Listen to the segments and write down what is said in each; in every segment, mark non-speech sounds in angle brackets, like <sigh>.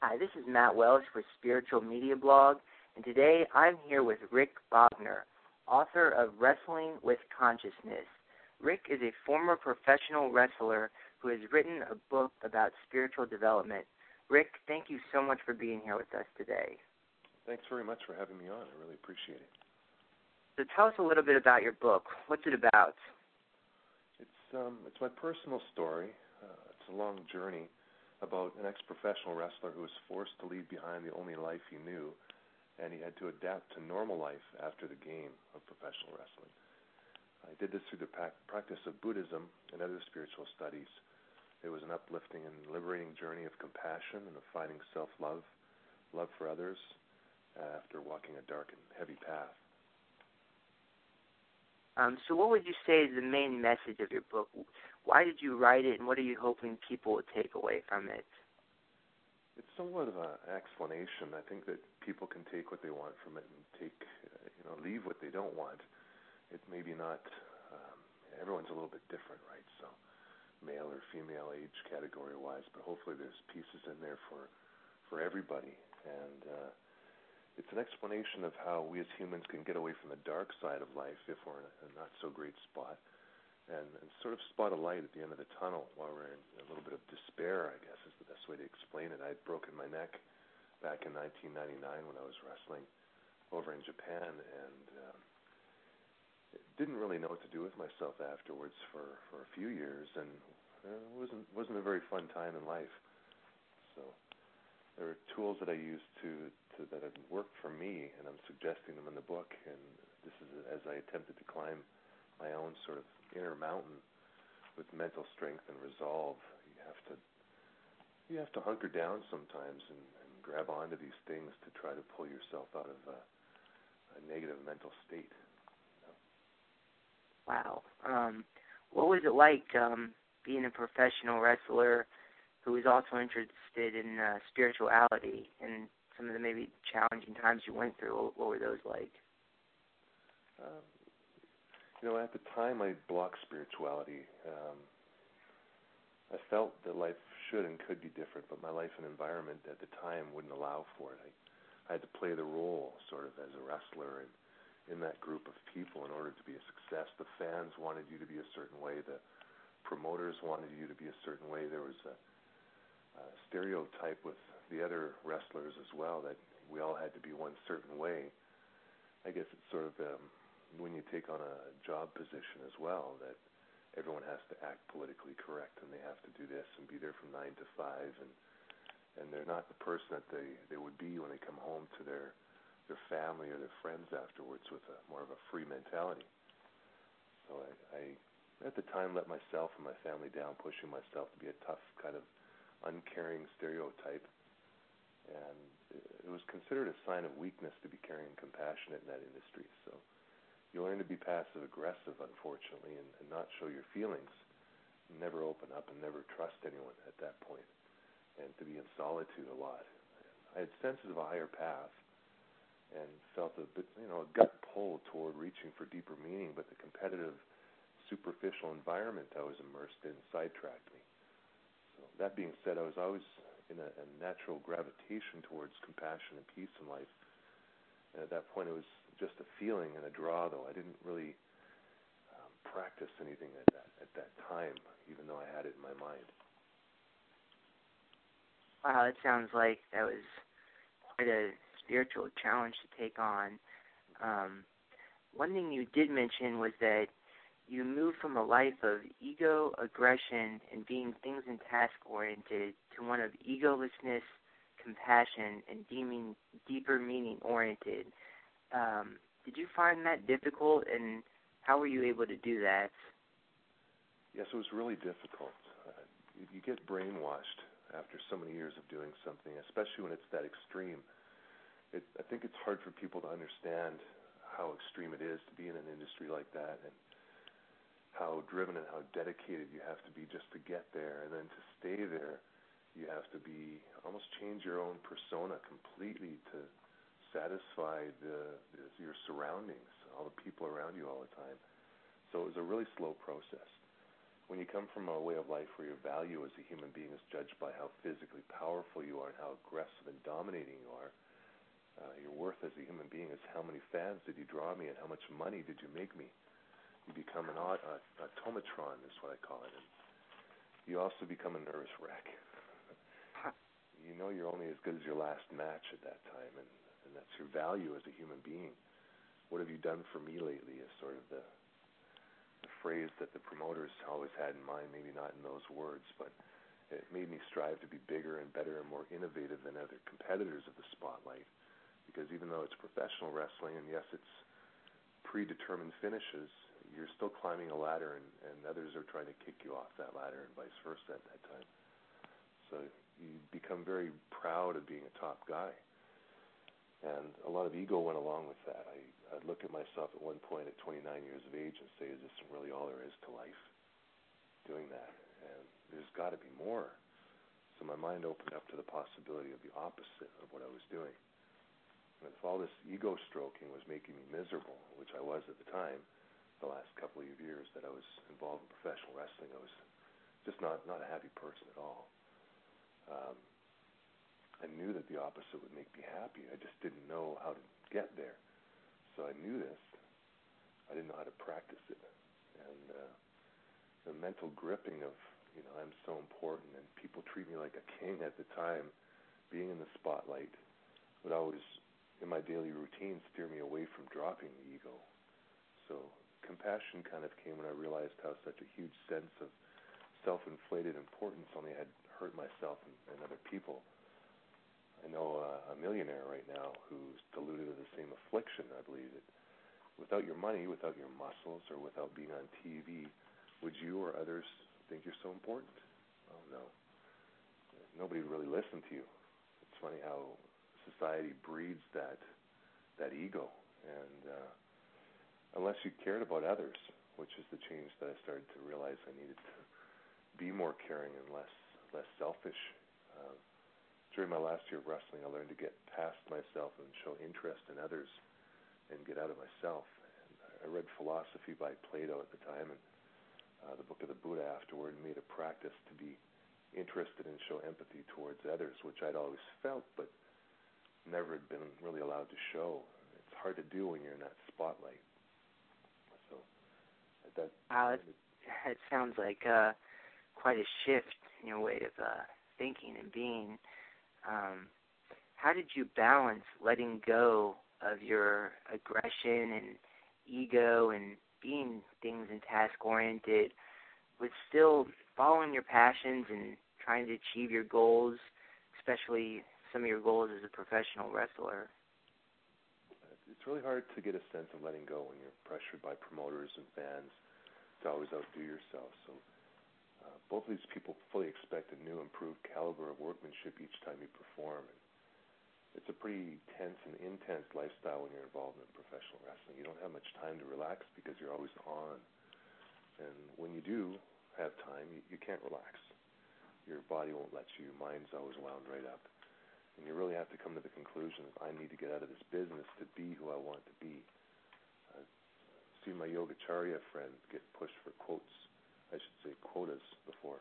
Hi, this is Matt Welsh for Spiritual Media Blog, and today I'm here with Rick Bognar, author of Wrestling with Consciousness. Rick is a former professional wrestler who has written a book about spiritual development. Rick, thank you so much for being here with us today. Thanks very much for having me on. I really appreciate it. So tell us a little bit about your book. What's it about? It's um, it's my personal story. Uh, it's a long journey about an ex-professional wrestler who was forced to leave behind the only life he knew, and he had to adapt to normal life after the game of professional wrestling. I did this through the practice of Buddhism and other spiritual studies. It was an uplifting and liberating journey of compassion and of finding self-love, love for others, after walking a dark and heavy path. Um, so, what would you say is the main message of your book? Why did you write it, and what are you hoping people would take away from it? It's somewhat of an explanation. I think that people can take what they want from it and take, uh, you know, leave what they don't want. It maybe not. Um, everyone's a little bit different, right? So, male or female age category wise, but hopefully there's pieces in there for for everybody. And uh, it's an explanation of how we as humans can get away from the dark side of life if we're in a, not so great spot, and, and sort of spot a light at the end of the tunnel while we're in a little bit of despair. I guess is the best way to explain it. I'd broken my neck back in 1999 when I was wrestling over in Japan, and um, didn't really know what to do with myself afterwards for for a few years, and uh, it wasn't wasn't a very fun time in life. So there are tools that I use to that have worked for me, and I'm suggesting them in the book. And this is as I attempted to climb my own sort of inner mountain with mental strength and resolve. You have to you have to hunker down sometimes and, and grab onto these things to try to pull yourself out of a, a negative mental state. Wow. Um, what was it like um, being a professional wrestler who was also interested in uh, spirituality and some of the maybe challenging times you went through? What, what were those like? Um, you know, at the time, I blocked spirituality. Um, I felt that life should and could be different, but my life and environment at the time wouldn't allow for it. I, I had to play the role, sort of, as a wrestler and in that group of people in order to be a success. The fans wanted you to be a certain way. The promoters wanted you to be a certain way. There was a, a stereotype with the other wrestlers as well that we all had to be one certain way. I guess it's sort of um, when you take on a job position as well that everyone has to act politically correct and they have to do this and be there from nine to five and and they're not the person that they they would be when they come home to their their family or their friends afterwards with a more of a free mentality. So I, I at the time let myself and my family down, pushing myself to be a tough kind of uncaring stereotype and it was considered a sign of weakness to be carrying compassionate in that industry. So you learn to be passive aggressive, unfortunately, and, and not show your feelings. Never open up and never trust anyone at that point, and to be in solitude a lot. I had senses of a higher path, and felt a bit, you know, a gut pull toward reaching for deeper meaning, but the competitive, superficial environment I was immersed in sidetracked me. So that being said, I was always in a, a natural gravitation towards compassion and peace in life. And at that point, it was just a feeling and a draw, though. I didn't really um, practice anything at that at that time, even though I had it in my mind. Wow, it sounds like that was quite a spiritual challenge to take on. Um, one thing you did mention was that you move from a life of ego, aggression, and being things and task oriented to one of egolessness, compassion, and deeming deeper meaning oriented. Um, did you find that difficult, and how were you able to do that? Yes, it was really difficult. Uh, you, get brainwashed after so many years of doing something, especially when it's that extreme. It, I think it's hard for people to understand how extreme it is to be in an industry like that, and how driven and how dedicated you have to be just to get there, and then to stay there, you have to be almost change your own persona completely to satisfy the, the your surroundings, all the people around you all the time. So it was a really slow process, when you come from a way of life where your value as a human being is judged by how physically powerful you are and how aggressive and dominating you are, uh, your worth as a human being is how many fans did you draw me and how much money did you make me. You become an a, automatron, is what I call it. And you also become a nervous wreck. <laughs> you know you're only as good as your last match at that time, and, and that's your value as a human being. What have you done for me lately? Is sort of the the phrase that the promoters always had in mind, maybe not in those words, but it made me strive to be bigger and better and more innovative than other competitors of the spotlight. Because even though it's professional wrestling, and yes, it's predetermined finishes, you're still climbing a ladder, and, and others are trying to kick you off that ladder, and vice versa at that time. So you become very proud of being a top guy. And a lot of ego went along with that. I, I'd look at myself at one point at 29 years of age and say, is this really all there is to life? Doing that. And there's got to be more. So my mind opened up to the possibility of the opposite of what I was doing. And if all this ego stroking was making me miserable, which I was at the time, the last couple of years that I was involved in professional wrestling, I was just not not a happy person at all. Um, I knew that the opposite would make me happy. I just didn't know how to get there. So I knew this. I didn't know how to practice it. And uh, the mental gripping of, you know, I'm so important and people treat me like a king at the time, being in the spotlight, would always, in my daily routine, steer me away from dropping the ego. So compassion kind of came when I realized how such a huge sense of self-inflated importance only had hurt myself and, and other people. I know uh, a millionaire right now who's deluded of the same affliction. I believe that without your money, without your muscles, or without being on TV, would you or others think you're so important? Oh no. Nobody would really listen to you. It's funny how society breeds that that ego, and uh, unless you cared about others, which is the change that I started to realize I needed to be more caring and less less selfish. Uh, during my last year of wrestling, I learned to get past myself and show interest in others and get out of myself. And I read philosophy by Plato at the time and uh, the book of the Buddha afterward and made a practice to be interested and show empathy towards others, which I'd always felt but never had been really allowed to show. It's hard to do when you're in that spotlight. That. Wow, it, <laughs> it sounds like uh, quite a shift in your way of uh, thinking and being um, how did you balance letting go of your aggression and ego and being things and task oriented with still following your passions and trying to achieve your goals, especially some of your goals as a professional wrestler? Really hard to get a sense of letting go when you're pressured by promoters and fans to always outdo yourself. So uh, both of these people fully expect a new, improved caliber of workmanship each time you perform. And it's a pretty tense and intense lifestyle when you're involved in professional wrestling. You don't have much time to relax because you're always on. And when you do have time, you, you can't relax. Your body won't let you. Your mind's always wound right up. And you really have to come to the conclusion that I need to get out of this business to be who I want to be. Uh, I've seen my Yogacharya friend get pushed for quotes I should say quotas before,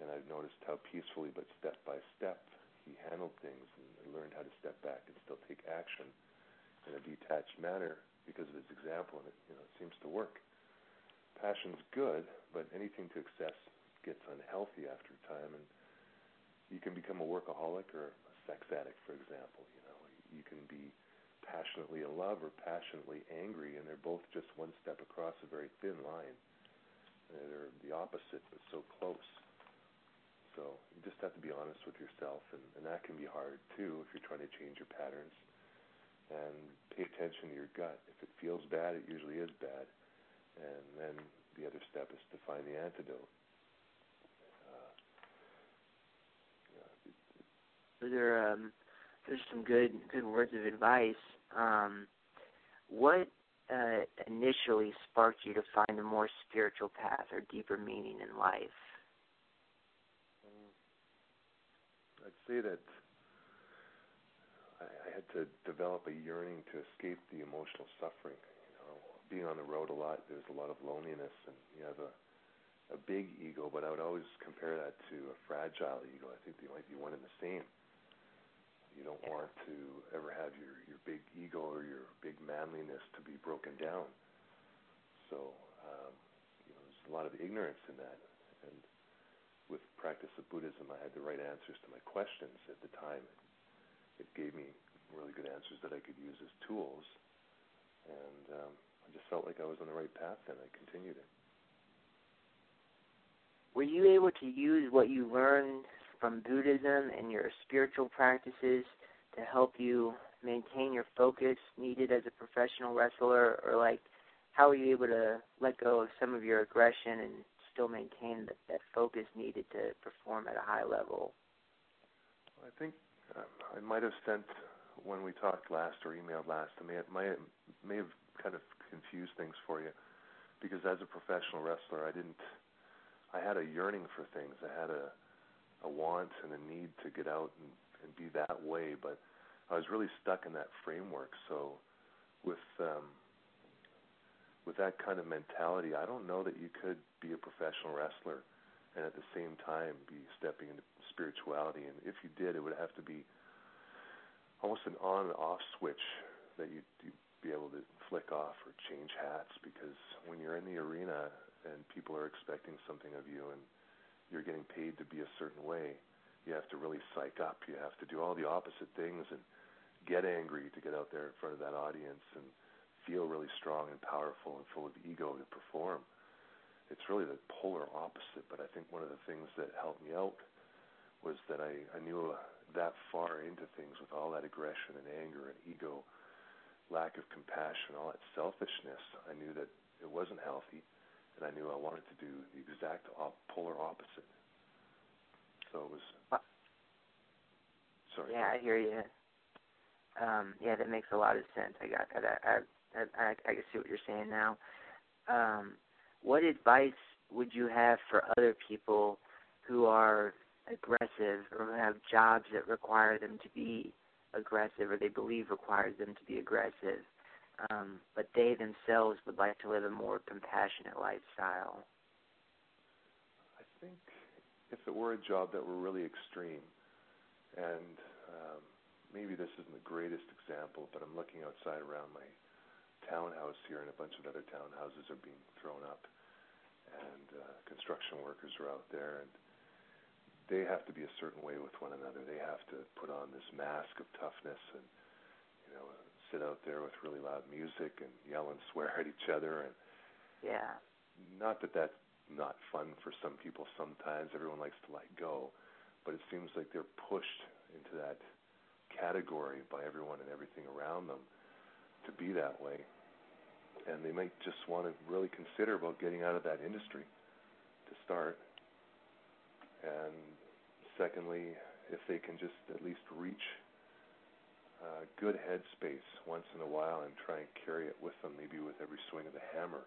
and I've noticed how peacefully but step by step he handled things and learned how to step back and still take action in a detached manner because of his example, and it, you know, it seems to work. Passion's good, but anything to excess gets unhealthy after time, and you can become a workaholic or a sex addict, for example. You know, you can be passionately in love or passionately angry, and they're both just one step across a very thin line. They're the opposite, but so close. So you just have to be honest with yourself, and, and that can be hard too if you're trying to change your patterns. And pay attention to your gut. If it feels bad, it usually is bad. And then the other step is to find the antidote. Yeah, there, um, there's some good good words of advice. Um, what uh, initially sparked you to find a more spiritual path or deeper meaning in life? Um, I'd say that I, I had to develop a yearning to escape the emotional suffering. You know, being on the road a lot, there's a lot of loneliness, and you have a a big ego, but I would always compare that to a fragile ego. I think they might be one and the same. You don't want to ever have your your big ego or your big manliness to be broken down. So um, you know, there's a lot of ignorance in that, and with practice of Buddhism, I had the right answers to my questions at the time. It gave me really good answers that I could use as tools, and um, I just felt like I was on the right path, and I continued it. Were you able to use what you learned from Buddhism and your spiritual practices to help you maintain your focus needed as a professional wrestler, or like how were you able to let go of some of your aggression and still maintain that, that focus needed to perform at a high level? I think uh, I might have sent when we talked last or emailed last. I may have, may may have kind of confused things for you because as a professional wrestler, I didn't. I had a yearning for things. I had a a want and a need to get out and, and be that way, but I was really stuck in that framework. So with um, with that kind of mentality, I don't know that you could be a professional wrestler and at the same time be stepping into spirituality. And if you did, it would have to be almost an on and off switch that you'd, you'd be able to flick off or change hats because when you're in the arena and people are expecting something of you and you're getting paid to be a certain way, you have to really psych up. You have to do all the opposite things and get angry to get out there in front of that audience and feel really strong and powerful and full of ego to perform. It's really the polar opposite, but I think one of the things that helped me out was that I, I knew that far into things with all that aggression and anger and ego, lack of compassion, all that selfishness. I knew that it wasn't healthy, and I knew I wanted to do the exact op- polar opposite. So it was. Sorry. Yeah, I hear you. Um, yeah, that makes a lot of sense. I got that. I, I I, I, I can see what you're saying now. Um, what advice would you have for other people who are aggressive or who have jobs that require them to be aggressive or they believe requires them to be aggressive, um, but they themselves would like to live a more compassionate lifestyle? I think if it were a job that were really extreme, and um, maybe this isn't the greatest example, but I'm looking outside around my townhouse here, and a bunch of other townhouses are being thrown up, and uh, construction workers are out there, and they have to be a certain way with one another. They have to put on this mask of toughness and you know sit out there with really loud music and yell and swear at each other and yeah. Not that that's not fun for some people. Sometimes everyone likes to let go, but it seems like they're pushed into that category by everyone and everything around them to be that way and they might just want to really consider about getting out of that industry to start. And secondly, if they can just at least reach good headspace once in a while and try and carry it with them, maybe with every swing of the hammer,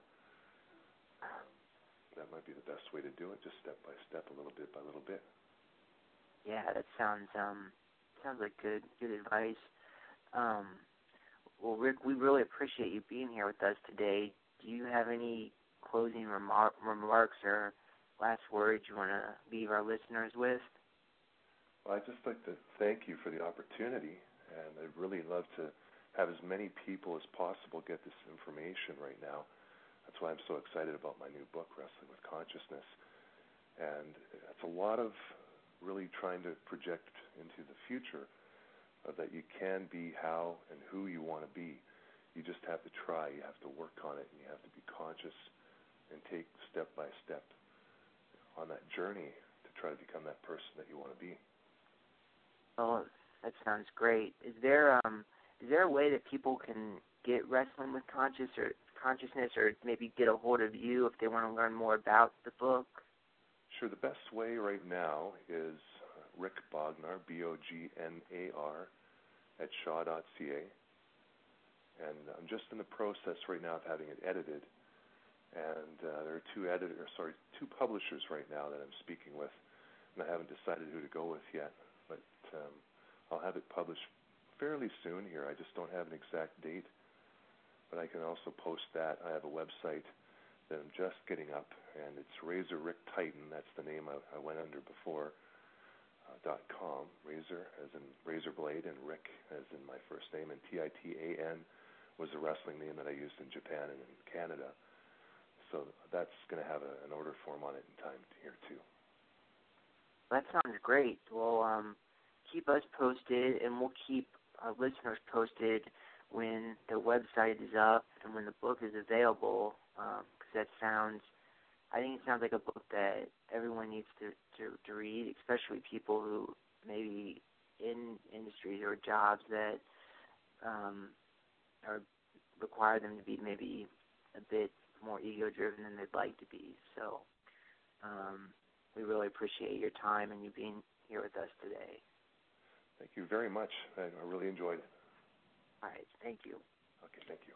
that might be the best way to do it, just step by step, a little bit by little bit. Yeah, that sounds um sounds like good good advice. Um, well, Rick, we really appreciate you being here with us today. Do you have any closing remar- remarks or last words you want to leave our listeners with? Well, I'd just like to thank you for the opportunity, and I'd really love to have as many people as possible get this information right now. That's why I'm so excited about my new book, Wrestling with Consciousness. And it's a lot of really trying to project into the future uh, that you can be how and who you want to be. You just have to try. You have to work on it, and you have to be conscious and take step by step on that journey to try to become that person that you want to be. Oh, that sounds great. Is there um is there a way that people can get wrestling with conscious or consciousness, or maybe get a hold of you if they want to learn more about the book? Sure. The best way right now is Rick Bognar, B-O-G-N-A-R, at shaw.ca. And I'm just in the process right now of having it edited. And uh, there are two editors, sorry, two publishers right now that I'm speaking with, and I haven't decided who to go with yet. But um, I'll have it published fairly soon here. I just don't have an exact date, but I can also post that. I have a website that I'm just getting up, and it's Razor Rick Titan. That's the name I, I went under before. Uh, dot com. Razor as in razor blade, and Rick as in my first name, and T I T A N was the wrestling name that I used in Japan and in Canada. So that's going to have a, an order form on it in time here too. That sounds great. Well, um, keep us posted, and we'll keep our listeners posted when the website is up and when the book is available. Because um, that sounds, I think it sounds like a book that everyone needs to, to to read, especially people who maybe in industries or jobs that um, are require them to be maybe a bit more ego driven than they'd like to be. So um, we really appreciate your time and you being here with us today. Thank you very much. I, I really enjoyed it. All right. Thank you. Okay. Thank you.